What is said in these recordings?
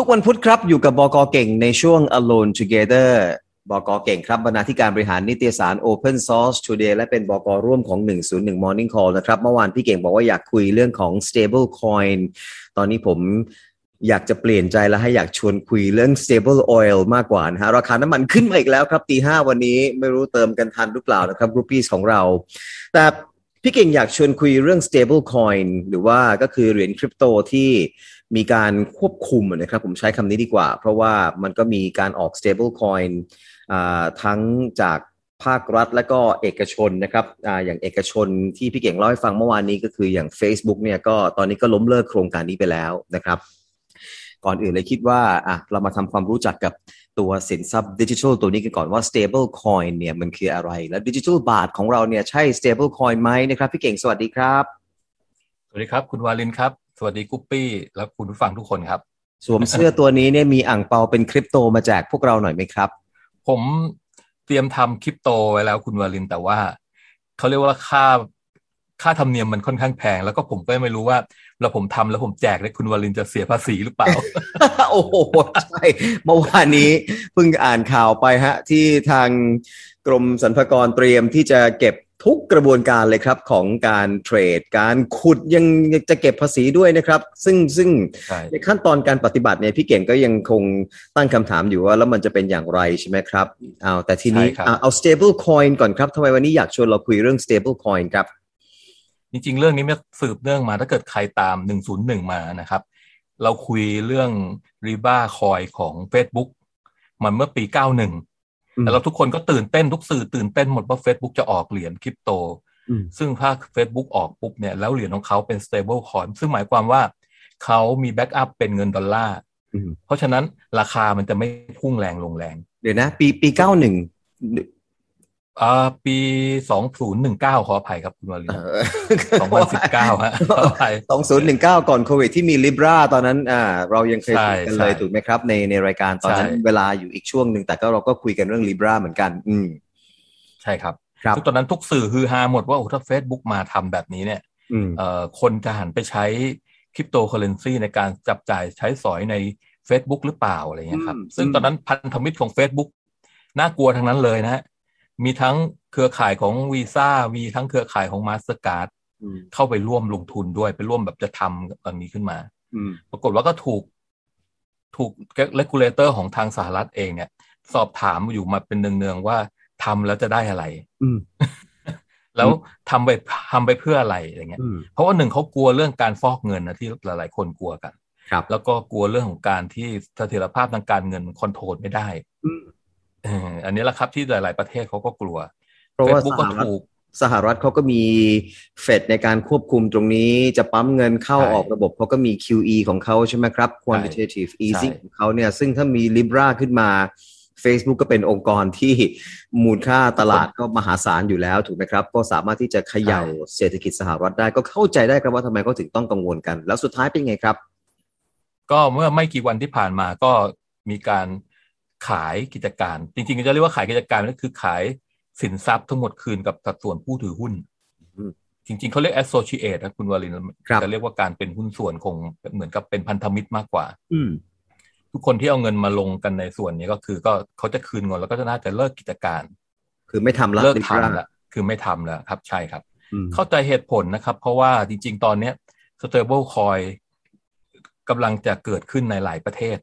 ทุกวันพุธครับอยู่กับบอกอเก่งในช่วง Alone Together บอกอเก่งครับบรรณาธิการบริหารนิตยสาร Open Source Today และเป็นบอกอร่วมของ 101 Morning Call นะครับเมื่อวานพี่เก่งบอกว่าอยากคุยเรื่องของ stable coin ตอนนี้ผมอยากจะเปลี่ยนใจแล้วให้อยากชวนคุยเรื่อง stable oil มากกว่านะฮะราคาน้ำมันขึ้นมาอีกแล้วครับตีห้าวันนี้ไม่รู้เติมกันทันหรือเปล่านะครับ groupies ของเรา แต่พี่เก่งอยากชวนคุยเรื่อง stable coin หรือว่าก็คือเหรียญคริปโตที่ มีการควบคุมนะครับผมใช้คำนี้ดีกว่า เพราะว่ามันก็มีการออก stable coin ทั้งจากภาครัฐและก็เอกชนนะครับออย่างเอกชนที่พี่เก่งเล่าให้ฟังเมื่อวานนี้ก็คืออย่าง Facebook เนี่ยก็ตอนนี้ก็ล้มเลิกโครงการนี้ไปแล้วนะครับ ก่อนอื่นเลยคิดว่าอะเรามาทำความรู้จักกับตัวสินทรัพย์ดิจิทัลตัวนี้กันก่อนว่า stable coin เนี่ยมันคืออะไร และดิจิทัลบาทของเราเนี่ยใช่ stable coin ไหมนะครับ พี่เก่งสวัสดีครับ สวัสดีครับ คุณวาลินครับ สวัสดีกุ๊ปปี้และคุณผู้ฟังทุกคนครับ สวมเสื้อตัวนี้เนี่ยมีอ่างเปาเป็นคริปโตมาแจกพวกเราหน่อยไหมครับ ผมเตรียมทำคริปโตไว้แล้วคุณวาลินแต่ว่าเขาเรียกว่าค่าค่าธรรมเนียมมันค่อนข้างแพง แล้วก็ผมก็ไม่รู้ว่าเราผมทำแล้วผมแจกเลยคุณวาลินจะเสียภาษีหรือเปล่า โอ้โหใช่เมื่อวานนี้เพิ่งอ่านข่าวไปฮะ ที่ทางกรมสรรพากรเตรียมที่จะเก็บ ทุกกระบวนการเลยครับของการเทรด การขุดยังจะเก็บภาษีด้วยนะครับ ซึ่งซึ่งในขั้นตอนการปฏิบัติเนี่ยพี่เก่งก็ยังคงตั้งคำถามอยู่ว่า แล้วมันจะเป็นอย่างไรใช่ไหมครับเอาแต่ทีนี้เอา stable coin ก่อนครับทำไมวันนี้อยากชวนเราคุยเรื่อง stable coin ครับ จริง ๆ เรื่องนี้มันสืบเนื่องมาถ้าเกิดใครตาม 101 มานะครับ เราคุยเรื่องรีบ้าคอยของ Facebook มันเมื่อปี 91 แต่เราทุกคนก็ตื่นเต้นทุกสื่อตื่นเต้นหมดว่า Facebook จะออกเหรียญคริปโต ซึ่งถ้า Facebook ออกปุ๊บเนี่ยแล้วเหรียญของเขาเป็น stable coin ซึ่งหมายความว่าเขามีแบ็กอัพเป็นเงินดอลลาร์เพราะฉะนั้นราคามันจะไม่พุ่งแรงลงแรง เดี๋ยวนะ ปีปีเก้าหนึ่ง อ่าปีสองศูนย์หนึ่งเก้าขออภัยครับคุณวารีสองพันสิบเก้าฮะขออภัยสองศูนย์หนึ่งเก้าก่อนโควิดที่มีลิบราตอนนั้นอ่าเรายังเคยคุยกันเลยถูกไหมครับ ในในรายการตอนนั้นเวลาอยู่อีกช่วงหนึ่งแต่ก็เราก็คุยกันเรื่อง Libra เหมือนกัน อืม ใช่ครับทุกตอนนั้นทุกสื่อฮือฮาหมดว่าโอ้ถ้าเฟซบุ๊กมาทำแบบนี้เนี่ยเอ่อคนจะหันไปใช้คริปโตเคอเรนซีในการจับจ่ายใช้สอยใน Facebook หรือเปล่าอะไรเงี้ยครับ ซึ่งตอนนั้นพันธมิตรของ Facebook น่ากลัวทั้งนั้นเลยนะฮะ มีทั้งเครือข่ายของวีซ่ามีทั้งเครือข่ายของมาสเตอร์การ์ดเข้าไปร่วมลงทุนด้วยไปร่วมแบบจะทำแบบนี้ขึ้นมาปรากฏว่าก็ถูกถูก regulator ของทางสหรัฐเองเนี่ย สอบถามอยู่มาเป็นเนืองๆว่าทำแล้วจะได้อะไรแล้วทำไปทำไปเพื่ออะไรอย่างเงี้ย เพราะว่าหนึ่งเขากลัวเรื่องการฟอกเงินนะที่หลายๆคนกลัวกัน ครับ แล้วก็กลัวเรื่องของการที่เสถียรภาพทางการเงิน control ไม่ได้ อันนี้แหละครับที่หลาย ๆประเทศเขาก็กลัวเพราะว่าสหรัฐสหรัฐเขาก็มีเฟดในการควบคุมตรงนี้จะปั๊มเงินเข้าออกระบบเขาก็มี QE ของเขาใช่ไหมครับ quantitative easing ของเขาเนี่ยซึ่งถ้ามี Libra ขึ้นมา Facebook ก็เป็นองค์กรที่มูลค่าตลาดก็มหาศาลอยู่แล้วถูกไหมครับ ก็สามารถที่จะเขย่าเศรษฐกิจสหรัฐได้ก็เข้าใจได้ครับว่าทำไมเขาถึงต้องกังวลกัน แล้วสุดท้ายเป็นไงครับ ก็เมื่อไม่กี่วันที่ผ่านมาก็มีการ ขายกิจการ จริงๆจะเรียกว่าขายกิจการก็คือขายสินทรัพย์ทั้งหมดคืนกับสัดส่วนผู้ถือหุ้น จริง ๆเขาเรียก associate นะคุณวารินจะเรียกว่าการเป็นหุ้นส่วนคงเหมือนกับเป็นพันธมิตรมากกว่า อืทุกคนที่เอาเงินมาลงกันในส่วนนี้ก็คือ ก็เขาจะคืนเงินแล้วก็จะน่าจะเลิกกิจการ คือไม่ทำแล้วเลิกทำแล้วคือไม่ทำแล้วครับ ใช่ครับ เข้าใจเหตุผลนะครับ เพราะว่าจริง ๆ ตอนเนี้ย stable coin กำลังจะเกิดขึ้นในหลายประเทศ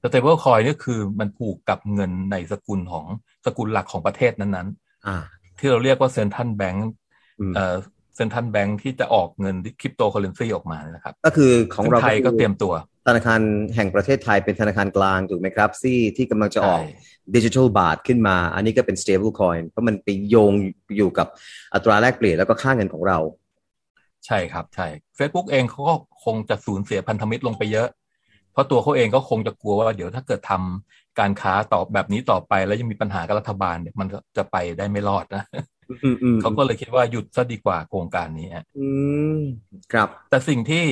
stable coin นี่คือมันผูกกับเงินในสกุลของสกุลหลักของประเทศนั้นๆที่เราเรียกว่าเซ็นทรัลแบงก์เซ็นทรัลแบงก์ที่จะออกเงินคริปโตเคอเรนซีออกมานะครับ ก็คือของเราไทยก็เตรียมตัว ธนาคารแห่งประเทศไทยเป็นธนาคารกลางถูกไหมครับที่ที่กำลังจะออกดิจิทัลบาทขึ้นมา อันนี้ก็เป็น stable coin เพราะมันไปโยงอยู่กับอัตราแลกเปลี่ยนแล้วก็ค่าเงินของเรา ใช่ครับใช่ Facebook เองเขาก็คงจะสูญเสียพันธมิตรลงไปเยอะ เพราะตัวเขาเองก็คงจะกลัวว่าเดี๋ยวถ้าเกิดทำการค้าต่อแบบนี้ต่อไป แล้วยังมีปัญหากับรัฐบาลเนี่ยมันจะไปได้ไม่รอดนะเขาก็เลยคิดว่าหยุดซะดีกว่าโครงการนี้อืมครับ แต่สิ่งที่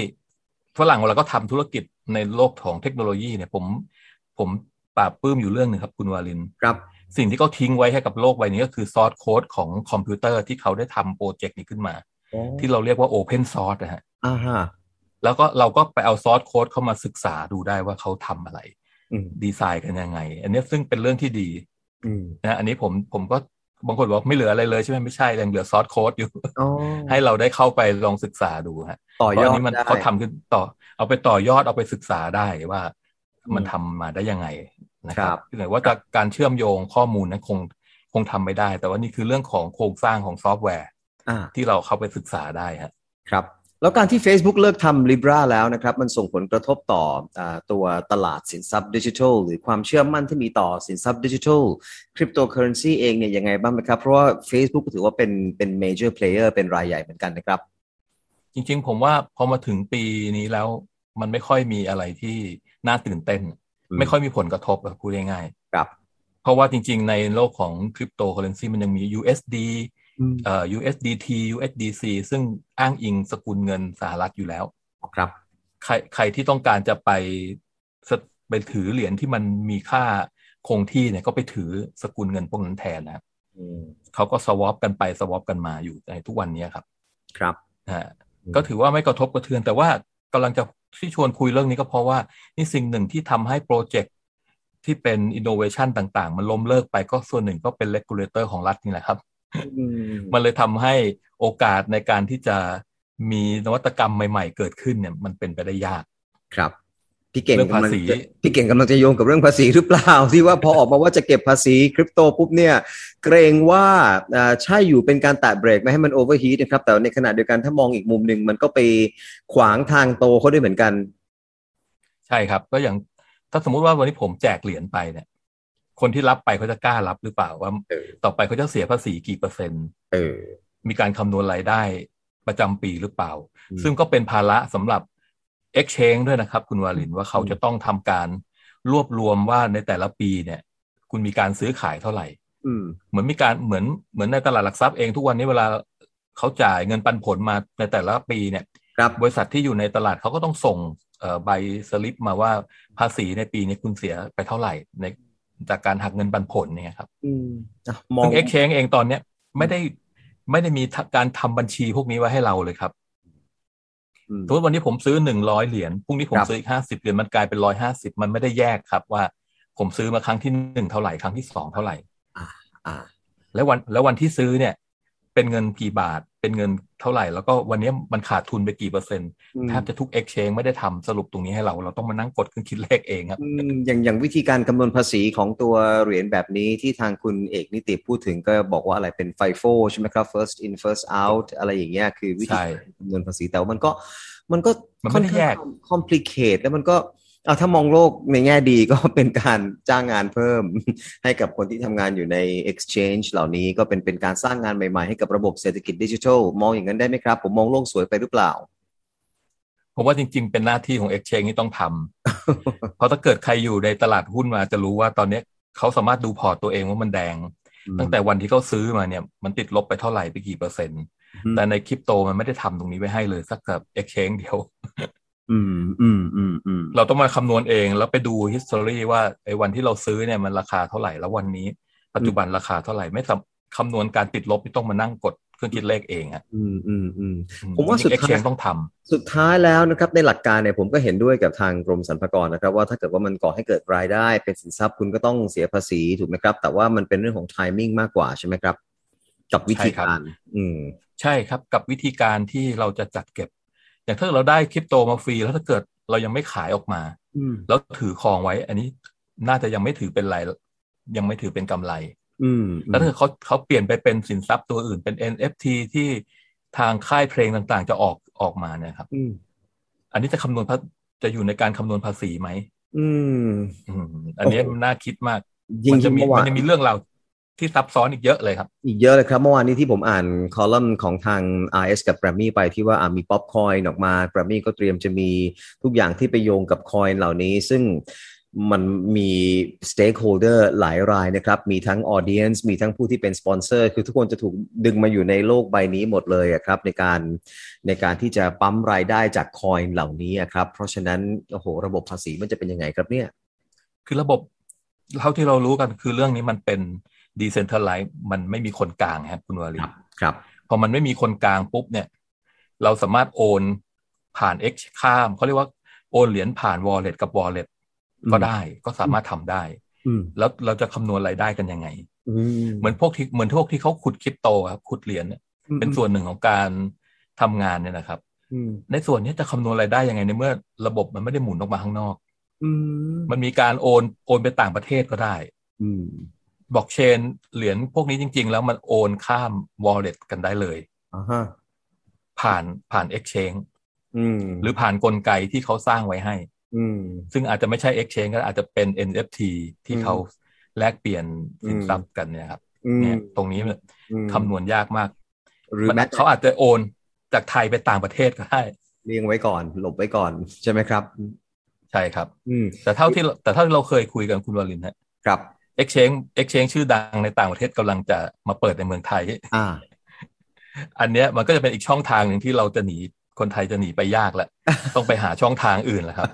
ฝรั่งเราก็ทำธุรกิจในโลกของเทคโนโลยีเนี่ย ผม ผมปลาบปลื้มอยู่เรื่องหนึ่งครับคุณวาลินครับ สิ่งที่เขาทิ้งไว้ให้กับโลกใบนี้ก็คือ source code ของคอมพิวเตอร์ที่เขาได้ทำโปรเจกต์นี้ขึ้นมา ที่เราเรียกว่า open source นะฮะอ่าฮะ แล้วก็เราก็ไปเอา source code เข้ามาศึกษาดูได้ว่าเขาทำอะไรดีไซน์กันยังไง อันนี้ซึ่งเป็นเรื่องที่ดีนะอันนี้ผมผมก็บางคนบอกไม่เหลืออะไรเลยใช่ไหมไม่ใช่ยังเหลือ source code อยู่ ให้เราได้เข้าไปลองศึกษาดูฮะต่อยอดนี้มันเขาทำขึ้นต่อ เอาไปต่อยอดเอาไปศึกษาได้ว่า มันทำมาได้ยังไงนะครับหรือว่าการเชื่อมโยงข้อมูลนั้นคงคงทำไม่ได้ แต่ว่านี่คือเรื่องของโครงสร้างของซอฟต์แวร์ที่เราเข้าไปศึกษาได้ครับ แล้วการที่ Facebook เลิกทำ Libra แล้วนะครับ มันส่งผลกระทบต่อตัวตลาดสินทรัพย์ดิจิทัล หรือความเชื่อมั่นที่มีต่อสินทรัพย์ดิจิทัลคริปโตเคอเรนซีเองเนี่ยยังไงบ้างไหมครับ เพราะว่า Facebook ถือว่าเป็นเป็น major player เป็นรายใหญ่เหมือนกันนะครับ จริงๆ ผมว่าพอมาถึงปีนี้แล้วมันไม่ค่อยมีอะไรที่น่าตื่นเต้น ไม่ค่อยมีผลกระทบพูดง่ายๆครับ เพราะว่าจริง ๆ ในโลกของคริปโตเคอเรนซีมันยังมี USD เอ่อ USDT USDC ซึ่งอ้างอิงสกุลเงินสหรัฐอยู่แล้ว ครับ ใครใครที่ต้องการจะไปไปถือเหรียญที่มันมีค่าคงที่เนี่ยก็ไปถือสกุลเงินพวกนั้นแทนนะครับเขาก็ swap กันไป swap กันมาอยู่ในทุกวันนี้ครับ ครับฮะก็ถือว่าไม่กระทบกระเทือน แต่ว่ากำลังจะที่ชวนคุยเรื่องนี้ก็เพราะว่านี่สิ่งหนึ่งที่ทำให้โปรเจกต์ที่เป็นอินโนเวชันต่าง ๆ มันล้มเลิกไปก็ส่วนหนึ่งก็เป็น regulator ของรัฐนี่แหละครับ มันเลยทำให้โอกาสในการที่จะมีนวัตกรรมใหม่ ๆ เกิดขึ้นเนี่ย มันเป็นไปได้ยาก ครับพี่เก่งกำลังพี่เก่งกำลังจะโยงกับเรื่องภาษีหรือเปล่าที่ว่าพอออกมาว่าจะเก็บภาษีคริปโตปุ๊บเนี่ย เกรงว่าใช่อยู่เป็นการแตะเบรกไม่ให้มัน overheat นะครับ แต่ในขณะเดียวกันถ้ามองอีกมุมหนึ่งมันก็ไปขวางทางโตเขาด้วยเหมือนกัน ใช่ครับ ก็อย่างถ้าสมมุติว่าวันนี้ผมแจกเหรียญไปเนี่ย คนที่รับไปเขาจะกล้ารับหรือเปล่าว่าต่อไปเขาจะเสียภาษีกี่เปอร์เซ็นต์มีการคำนวณรายได้ประจำปีหรือเปล่า ซึ่งก็เป็นภาระสำหรับ Exchange ด้วยนะครับ คุณวาลินว่าเขาจะต้องทำการรวบรวมว่าในแต่ละปีเนี่ย คุณมีการซื้อขายเท่าไหร่เหมือนมีการเหมือนเหมือนในตลาดหลักทรัพย์เองทุกวันนี้เวลาเขาจ่ายเงินปันผลมาในแต่ละปีเนี่ยบริษัทที่อยู่ในตลาดเขาก็ต้องส่งใบสลิปมาว่าภาษีในปีนี้คุณเสียไปเท่าไหร่ใน จากการหักเงินปันผลเนี่ยครับซึ่งเอ็กชแนเองตอนเนี้ยไม่ได้ไม่ได้มีการทำบัญชีพวกนี้ไว้ให้เราเลยครับสมมติวันนี้ผมซื้อหนึ่งร้อยเหรียญพรุ่งนี้ผมซื้ออีกห้าสิบเหรียญมันกลายเป็นร้อยห้าสิบมันไม่ได้แยกครับ ว่าผมซื้อมาครั้งที่หนึ่งเท่าไหร่ครั้งที่สองเท่าไหร่อ่าแล้ววันแล้ววันที่ซื้อเนี่ย เป็นเงินกี่บาท เป็นเงินเท่าไหร่ แล้วก็วันนี้มันขาดทุนไปกี่เปอร์เซ็นต์แทบจะทุก exchange ไม่ได้ทำสรุปตรงนี้ให้เรา เราต้องมานั่งกดเครื่องคิดเลขเองครับอย่างอย่างวิธีการคำนวณภาษีของตัวเหรียญแบบนี้ที่ทางคุณเอกนิติพูดถึงก็บอกว่าอะไรเป็น FIFO ใช่ไหมครับ first in first out อะไรอย่างเงี้ยคือวิธีคำนวณภาษีแต่ว่ามันก็มันก็ค่อนข้าง complicate แล้วมันก็ เอาถ้ามองโลกในแง่ดีก็เป็นการจ้างงานเพิ่ม ให้กับคนที่ทำงานอยู่ใน exchange เหล่านี้ก็เป็นเป็นการสร้างงานใหม่ๆ ให้กับระบบเศรษฐกิจดิจิทัล มองอย่างนั้นได้ไหมครับ ผมมองโลกสวยไปหรือเปล่า ผมว่าจริง ๆ เป็นหน้าที่ของ exchange ที่ต้องทำเพราะถ้าเกิดใครอยู่ในตลาดหุ้นมาจะรู้ว่าตอนนี้เขาสามารถดูพอร์ตตัวเองว่ามันแดง ตั้งแต่วันที่เขาซื้อมาเนี่ย มันติดลบไปเท่าไหร่ไปกี่เปอร์เซ็นต์แต่ในคริปโตมันไม่ได้ทำตรงนี้ไว้ให้เลยสักกับ exchange เดียว อืมอืมอืมอืมเราต้องมาคำนวณเองแล้วไปดู history ว่าไอ้วันที่เราซื้อเนี่ยมันราคาเท่าไหร่แล้ววันนี้ ปัจจุบันราคาเท่าไหร่ไม่คำนวณการติดลบที่ต้องมานั่งกดเครื่องคิดเลขเองอะอืมอืมอืมผมว่าสุดท้ายต้องทำสุดท้ายแล้วนะครับ ในหลักการเนี่ยผมก็เห็นด้วยกับทางกรมสรรพากรนะครับ ว่าถ้าเกิดว่ามันก่อให้เกิดรายได้ เป็นสินทรัพย์คุณก็ต้องเสียภาษีถูกไหมครับ แต่ว่ามันเป็นเรื่องของ timing มากกว่าใช่ไหมครับ กับวิธีการ อืม ใช่ครับ กับวิธีการที่เราจะจัดเก็บ อย่างถ้าเราได้คริปโตมาฟรี แล้วถ้าเกิดเรายังไม่ขายออกมาแล้วถือครองไว้ อันนี้น่าจะยังไม่ถือเป็นไรยังไม่ถือเป็นกำไรแล้วถ้าเขาเขาเปลี่ยนไปเป็นสินทรัพย์ตัวอื่นเป็น NFT ที่ทางค่ายเพลงต่างๆ จะออกออกมาเนี่ยครับอันนี้จะคำนวณจะอยู่ในการคำนวณภาษีไหมอืม อันนี้น่าคิดมาก มันจะมีมันจะมีเรื่องราว ที่ซับซ้อนอีกเยอะเลยครับ อีกเยอะเลยครับ เมื่อวานนี้ที่ผมอ่านคอลัมน์ของทาง RS กับ Grammy ไปที่ว่ามีป๊อปคอยน์ออกมา Grammy ก็เตรียมจะมีทุกอย่างที่ไปโยงกับคอยน์เหล่านี้ ซึ่งมันมี stakeholder หลายรายนะครับ มีทั้ง audience มีทั้งผู้ที่เป็นสปอนเซอร์ คือทุกคนจะถูกดึงมาอยู่ในโลกใบนี้หมดเลยครับ ในการในการที่จะปั๊มรายได้จากคอยน์เหล่านี้ครับ เพราะฉะนั้นโอ้โหระบบภาษีมันจะเป็นยังไงครับเนี่ย คือระบบเท่าที่เรารู้กันคือเรื่องนี้มันเป็น ดีเซนทัลไลซ์มันไม่มีคนกลางครับคุณวารีครับ พอมันไม่มีคนกลางปุ๊บเนี่ย เราสามารถโอนผ่าน X ข้าม เขาเรียกว่าโอนเหรียญผ่าน wallet กับ wallet ก็ได้ก็สามารถทำได้ แล้วเราจะคำนวณรายได้กันยังไงเหมือนพวกที่เหมือนพวกที่เขาขุดคริปโตครับขุดเหรียญเป็นส่วนหนึ่งของการทำงานเนี่ยนะครับในส่วนนี้จะคำนวณรายได้ยังไงในเมื่อระบบมันไม่ได้หมุนออกมาข้างนอกมันมีการโอนโอนไปต่างประเทศก็ได้ บล็อกเชนเหรียญพวกนี้จริง ๆ แล้วมันโอนข้ามวอลเล็ตกันได้เลยผ่านผ่าน Exchange หรือผ่านนกลไกที่เขาสร้างไว้ให้ซึ่งอาจจะไม่ใช่ Exchange ก็อาจจะเป็น NFT ที่เขาแลกเปลี่ยนสินทรัพย์กันเนี่ยครับเนี่ยตรงนี้คำนวณยากมาก หรือเขาอาจจะโอนจากไทยไปต่างประเทศก็ได้เรียงไว้ก่อน หลบไว้ก่อนใช่ไหมครับ ใช่ครับ อืแต่เท่าที่แต่เท่าที่เราเคยคุยกันคุณวรินครับ Exchange Exchange ชื่อดังในต่างประเทศกำลังจะมาเปิดในเมืองไทยอ่าอันเนี้ยมันก็จะเป็นอีกช่องทางหนึ่งที่เราจะหนีคนไทยจะหนีไปยากแหละ ต้องไปหาช่องทางอื่นแหละครับ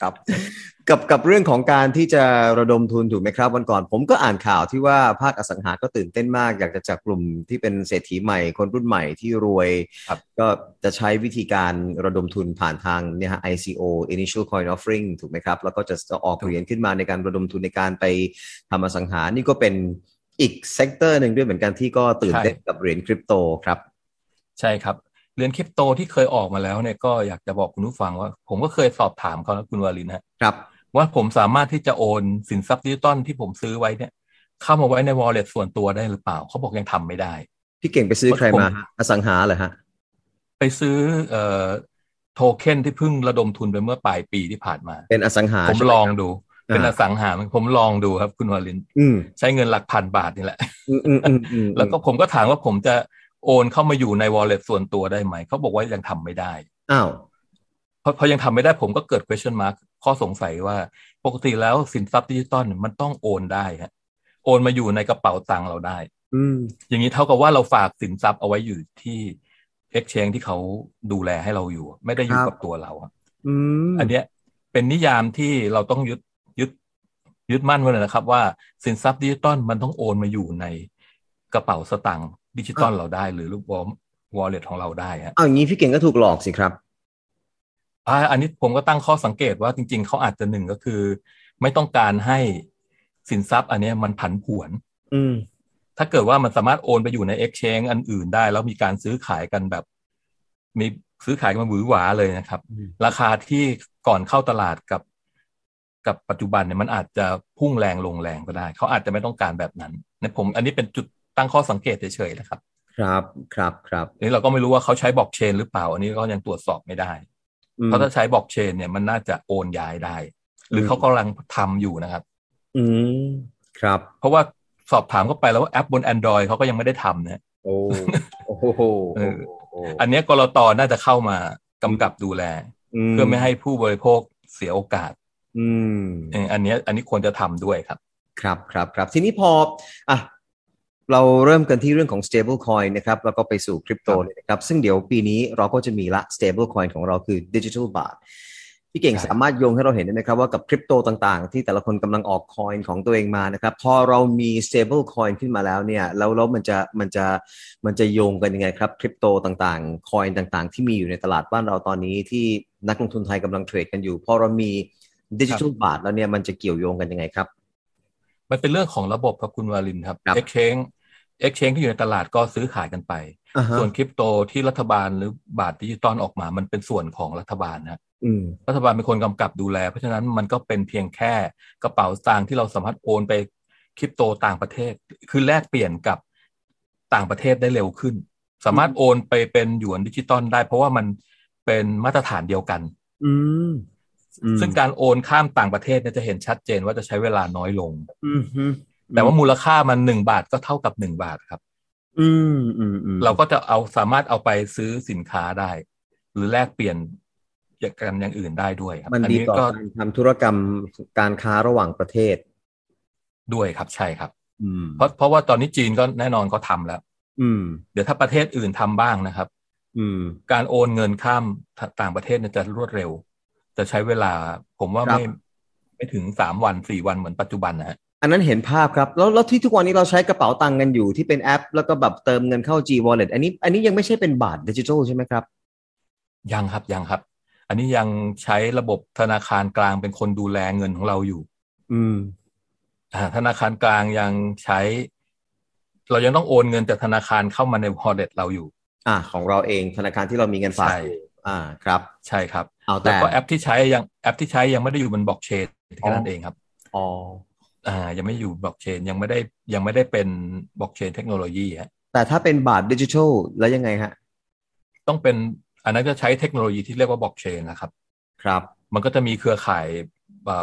ครับกับกับเรื่องของการที่จะระดมทุนถูกไหมครับ วันก่อนผมก็อ่านข่าวที่ว่าภาคอสังหาก็ตื่นเต้นมาก อยากจะจับกลุ่มที่เป็นเศรษฐีใหม่คนรุ่นใหม่ที่รวยก็จะใช้วิธีการระดมทุนผ่านทางเนี่ยฮะ ICO Initial Coin Offering ถูกไหมครับ แล้วก็จะจะออกเหรียญขึ้นมาในการระดมทุนในการไปทำอสังหานี่ก็เป็นอีก sector หนึ่งด้วยเหมือนกันที่ก็ตื่นเต้นกับเหรียญคริปโตครับ ใช่ครับ เหรียญคริปโตที่เคยออกมาแล้วเนี่ยก็อยากจะบอกคุณผู้ฟังว่า ผมก็เคยสอบถามเขาแล้วคุณวารินครับ ว่าผมสามารถที่จะโอนสินทรัพย์ดิจิตอลที่ผมซื้อไว้เนี่ย เข้ามาไว้ใน wallet ส่วนตัวได้หรือเปล่า เขาบอกยังทำไม่ได้ พี่เก่งไปซื้อใครมาอสังหาเหรอฮะ ไปซื้อเอ่อโทเค็นที่เพิ่งระดมทุนไปเมื่อปลายปีที่ผ่านมา เป็นอสังหา ผมลองดู เป็นอสังหาผมลองดูครับคุณวาลินใช้เงินหลักพันบาทนี่แหละแล้วก็ผมก็ถามว่าผมจะ โอนเข้ามาอยู่ใน wallet ส่วนตัวได้ไหม เขาบอกว่ายังทำไม่ได้อ้าวพอพอยังทำไม่ได้ผมก็เกิด question mark ข้อสงสัยว่าปกติแล้วสินทรัพย์ดิจิตอลมันต้องโอนได้ฮะโอนมาอยู่ในกระเป๋าตังค์เราได้ อืม อย่างนี้เท่ากับว่าเราฝากสินทรัพย์เอาไว้อยู่ที่ exchange ที่เขาดูแลให้เราอยู่ ไม่ได้อยู่กับตัวเราอืมอันเนี้ยเป็นนิยามที่เราต้องยึดยึดยึดมั่นไว้เลยนะครับ ว่าสินทรัพย์ดิจิตอลมันต้องโอนมาอยู่ในกระเป๋าสตางค์ ดิจิตอลเราได้ หรือรูปวอลวอลเล็ตของเราได้ฮะเอาอย่างนี้พี่เก่งก็ถูกหลอกสิครับอ่าอันนี้ผมก็ตั้งข้อสังเกตว่าจริง ๆเขาอาจจะหนึ่งก็คือ ไม่ต้องการให้สินทรัพย์ อันนี้มันผันผวน อืม ถ้าเกิดว่ามันสามารถโอนไปอยู่ใน exchange อันอื่นได้ แล้วมีการซื้อขายกันแบบ มีซื้อขายกันมาหวือหวาเลยนะครับ ราคาที่ก่อนเข้าตลาดกับกับปัจจุบันเนี่ยมันอาจจะพุ่งแรงลงแรงก็ได้ เขาอาจจะไม่ต้องการแบบนั้นในผม อันนี้เป็นจุด ตั้งข้อสังเกตเฉยๆนะครับ ครับครับครับนี่เราก็ไม่รู้ว่าเขาใช้บล็อกเชนหรือเปล่า อันนี้ก็ยังตรวจสอบไม่ได้ เพราะถ้าใช้บล็อกเชนเนี่ยมันน่าจะโอนย้ายได้ หรือเขากำลังทำอยู่นะครับ อืมครับ เพราะว่าสอบถามเข้าไปแล้วว่าแอปบน Android เขาก็ยังไม่ได้ทำเนี่ยโอ้โหอันนี้กรตน่าจะเข้ามากำกับดูแล เพื่อไม่ให้ผู้บริโภคเสียโอกาส อืมอันนี้อันนี้ควรจะทำด้วยครับ ครับครับครับทีนี้พออะ เราเริ่มกันที่เรื่องของ stable coin นะครับ แล้วก็ไปสู่คริปโตเลยนะครับ ซึ่งเดี๋ยวปีนี้เราก็จะมีละ stable coin ของเราคือ digital baht พี่เก่งสามารถโยงให้เราเห็นได้ไหมครับว่ากับคริปโตต่างๆ ที่แต่ละคนกำลังออกคอยของตัวเองมานะครับ พอเรามี stable coin ขึ้นมาแล้วเนี่ยแล้วแล้วมันจะมันจะมันจะโยงกันยังไงครับคริปโตต่างๆคอยต่างๆ ที่มีอยู่ในตลาดบ้านเราตอนนี้ที่นักลงทุนไทยกำลังเทรดกันอยู่ พอเรามีดิจิทัลบาทแล้วเนี่ยมันจะเกี่ยวโยงกันยังไงครับ มันเป็นเรื่องของระบบครับคุณวาลินครับ exchange เอ็กชแนนที่อยู่ในตลาดก็ซื้อขายกันไป uh-huh. ส่วนคริปโตที่รัฐบาลหรือบาทดิจิตอลออกมา มันเป็นส่วนของรัฐบาลนะรัฐบาลเป็นคนกำกับดูแล เพราะฉะนั้นมันก็เป็นเพียงแค่กระเป๋าสตางค์ที่เราสามารถโอนไปคริปโตต่างประเทศ คือแลกเปลี่ยนกับต่างประเทศได้เร็วขึ้น สามารถโอนไปเป็นหยวนดิจิตอลได้ เพราะว่ามันเป็นมาตรฐานเดียวกัน อืซึ่งการโอนข้ามต่างประเทศเนี่ยจะเห็นชัดเจนว่าจะใช้เวลาน้อยลง แต่ว่ามูลค่ามันหนึ่งบาทก็เท่ากับหนึ่งบาทครับอืมอืมอืมเราก็จะเอาสามารถเอาไปซื้อสินค้าได้ หรือแลกเปลี่ยนกันอย่างอื่นได้ด้วยครับ มันดีต่อการทำธุรกรรมการค้าระหว่างประเทศ ด้วยครับใช่ครับอืมเพราะเพราะว่าตอนนี้จีนก็แน่นอนเขาทาแล้ว อืม เดี๋ยวถ้าประเทศอื่นทำบ้างนะครับ อืม การโอนเงินข้ามต่างประเทศเนี่ยจะรวดเร็ว จะใช้เวลา ผมว่าไม่ไม่ถึงสามวันสี่วันเหมือนปัจจุบันนะฮะ อันนั้นเห็นภาพครับ แล้วแล้วที่ทุกวันนี้เราใช้กระเป๋าตังค์กันอยู่ที่เป็นแอป แล้วก็แบบเติมเงินเข้า G Wallet อันนี้อันนี้ยังไม่ใช่เป็นบาทดิจิทัลใช่ไหมครับ ยังครับยังครับ อันนี้ยังใช้ระบบธนาคารกลางเป็นคนดูแลเงินของเราอยู่ อืมอ่าธนาคารกลางยังใช้ เรายังต้องโอนเงินจากธนาคารเข้ามาใน wallet เราอยู่ อ่า ของเราเองธนาคารที่เรามีเงินฝากอ่าครับ ใช่ครับเอาแต่แล้วก็แอปที่ใช้ยังแอปที่ใช้ยังไม่ได้อยู่บนบล็อกเชนแค่นั้นเองครับอ๋อ อ่ายังไม่อยู่บล็อกเชนยังไม่ได้ยังไม่ได้เป็น blockchain technology ฮะแต่ถ้าเป็นบาทดิจิทัลแล้วยังไงฮะต้องเป็นอันนั้นจะใช้เทคโนโลยีที่เรียกว่าบล็อกเชนนะครับครับ มันก็จะมีเครือข่าย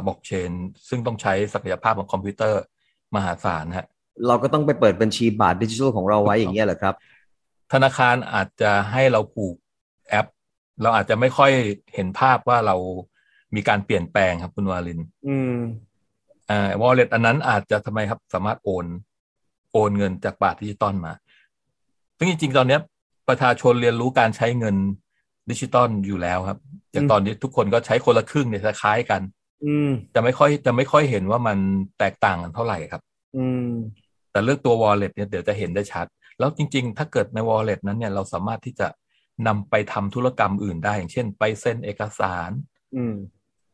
บล็อกเชนซึ่งต้องใช้ศักยภาพของคอมพิวเตอร์มหาศาลฮะเราก็ต้องไปเปิดบัญชีบาทดิจิทัลของเราไว้อย่างเงี้ยเหรอครับ ธนาคารอาจจะให้เราผูกแอป เราอาจจะไม่ค่อยเห็นภาพว่าเรามีการเปลี่ยนแปลงครับคุณวาลิน อืม อ่า wallet อันนั้นอาจจะทำไมครับสามารถโอน โอนเงินจากบาทดิจิตอลมา ซึ่งจริงๆ ตอนนี้ประชาชนเรียนรู้การใช้เงินดิจิตอลอยู่แล้วครับ อย่างตอนนี้ทุกคนก็ใช้คนละครึ่งเนี่ยคล้ายกัน อืมจะไม่ค่อยจะไม่ค่อยเห็นว่ามันแตกต่างกันเท่าไหร่ครับ อืม แต่เลือกตัว wallet เนี่ยเดี๋ยวจะเห็นได้ชัด แล้วจริง ๆ ถ้าเกิดใน wallet นั้นเนี่ยเราสามารถที่จะนำไปทำธุรกรรมอื่นได้ อย่างเช่น ไปเซ็นเอกสาร อืม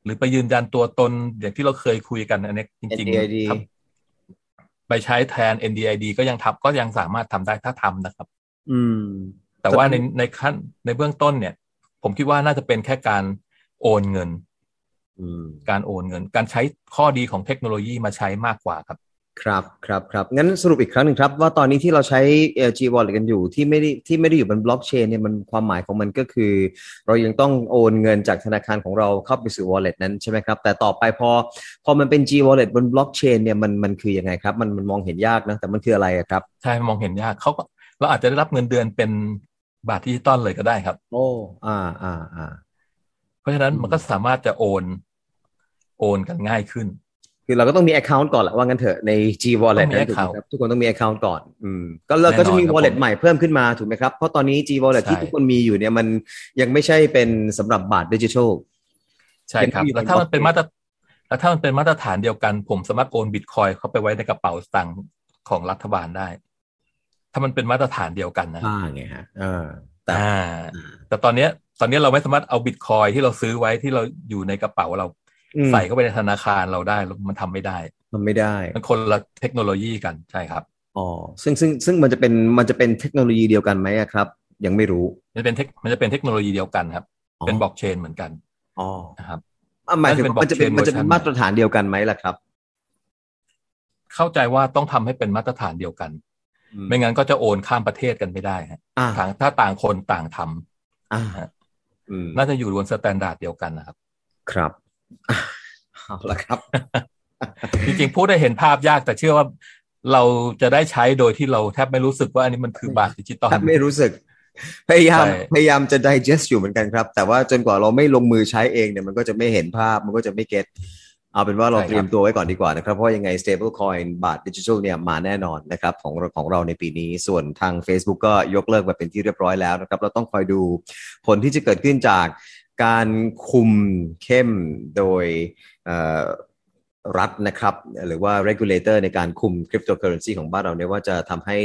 หรือไปยืนยันตัวตนอย่างที่เราเคยคุยกันอันนี้จริงๆครับไปใช้แทน NDID ก็ยังทับก็ยังสามารถทำได้ถ้าทำนะครับ อืม แต่ว่าในในขั้นในเบื้องต้นเนี่ย ผมคิดว่าน่าจะเป็นแค่การโอนเงินการโอนเงิน การใช้ข้อดีของเทคโนโลยีมาใช้มากกว่าครับ ครับครับครับงั้นสรุปอีกครั้งหนึ่งครับ ว่าตอนนี้ที่เราใช้ G Wallet กันอยู่ที่ไม่ได้ที่ไม่ได้อยู่บนบล็อกเชนเนี่ยมันความหมายของมันก็คือ เรายังต้องโอนเงินจากธนาคารของเราเข้าไปสู่ wallet นั้นใช่ไหมครับ แต่ต่อไปพอพอมันเป็น G Wallet บนบล็อกเชนเนี่ยมันมันคือยังไงครับ มันมันมองเห็นยากนะแต่มันคืออะไรครับใช่มองเห็นยากเขาเราอาจจะได้รับเงินเดือนเป็นบาทดิจิตอลเลยก็ได้ครับ โอ้อ่าอ่าอ่าเพราะฉะนั้นมันก็สามารถจะโอน โอนกันง่ายขึ้น คือเราก็ต้องมี Account ก่อนแหละว่างั้นเถอะใน G Wallet นะถูกไหมครับทุกคนต้องมี Account ก่อนอืมก็เราก็จะมี Wallet ใหม่เพิ่มขึ้นมาถูกไหมครับ เพราะตอนนี้ G Wallet ที่ทุกคนมีอยู่เนี่ยมันยังไม่ใช่เป็นสำหรับบาทดิจิทัลใช่ครับแล้วถ้ามันเป็นมาตรแล้วถ้ามันเป็นมาตรฐานเดียวกัน ผมสามารถโอนบิตคอยเข้าไปไว้ในกระเป๋าสตางค์ของรัฐบาลได้ ถ้ามันเป็นมาตรฐานเดียวกันนะอ่าไงฮะเออแต่แต่ตอนเนี้ย ตอนนี้เราไม่สามารถเอาบิตคอยที่เราซื้อไว้ที่เราอยู่ในกระเป๋าเรา ใส่เข้าไปในธนาคารเราได้มันทำไม่ได้ มันไม่ได้ มันคนละเทคโนโลยีกันใช่ครับอ๋อซึ่งซึ่งซึ่งมันจะเป็นมันจะเป็นเทคโนโลยีเดียวกันไหมครับ ยังไม่รู้มันเป็นเทคมันจะเป็นเทคโนโลยีเดียวกันครับ เป็นบล็อกเชนเหมือนกันอ๋อนะครับหมายถึงมันจะเป็นมันจะเป็นมาตรฐานเดียวกันไหมล่ะครับ เข้าใจว่าต้องทำให้เป็นมาตรฐานเดียวกัน ไม่งั้นก็จะโอนข้ามประเทศกันไม่ได้ฮะถ้าต่างคนต่างทำน่าจะอยู่บน standard เดียวกันนะครับ ครับ เอาละครับ จริงๆพูดได้เห็นภาพยากแต่เชื่อว่าเราจะได้ใช้โดยที่เราแทบไม่รู้สึกว่าอันนี้มันคือบาทดิจิตอลแทบไม่รู้สึก พยายามพยายามจะ digest อยู่เหมือนกันครับ แต่ว่าจนกว่าเราไม่ลงมือใช้เองเนี่ยมันก็จะไม่เห็นภาพมันก็จะไม่เก็ตเอาเป็นว่าเราเตรียมตัวไว้ก่อนดีกว่านะครับ เพราะยังไง stable coin บาทดิจิทัลเนี่ยมาแน่นอนนะครับของของเราในปีนี้ส่วนทาง Facebook ก็ยกเลิกไปเป็นที่เรียบร้อยแล้วนะครับ เราต้องคอยดูผลที่จะเกิดขึ้นจาก การคุมเข้มโดยรัฐนะครับ หรือว่า regulator ในการคุมคริปโตเคอเรนซีของบ้านเราเนี่ยว่าจะทำให้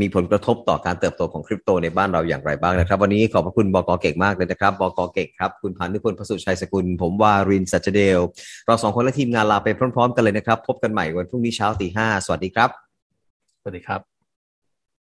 มีผลกระทบต่อการเติบโตของคริปโตในบ้านเราอย่างไรบ้างนะครับ วันนี้ขอบพระคุณบกเก่งมากเลยนะครับบกเก่งครับ คุณพันธุพลพสุชัยสกุล ผมวารินสัจเดล เราสองคนและทีมงานลาไปพร้อม ๆ กันเลยนะครับ พบกันใหม่วันพรุ่งนี้เช้าตีห้าสวัสดีครับ สวัสดีครับ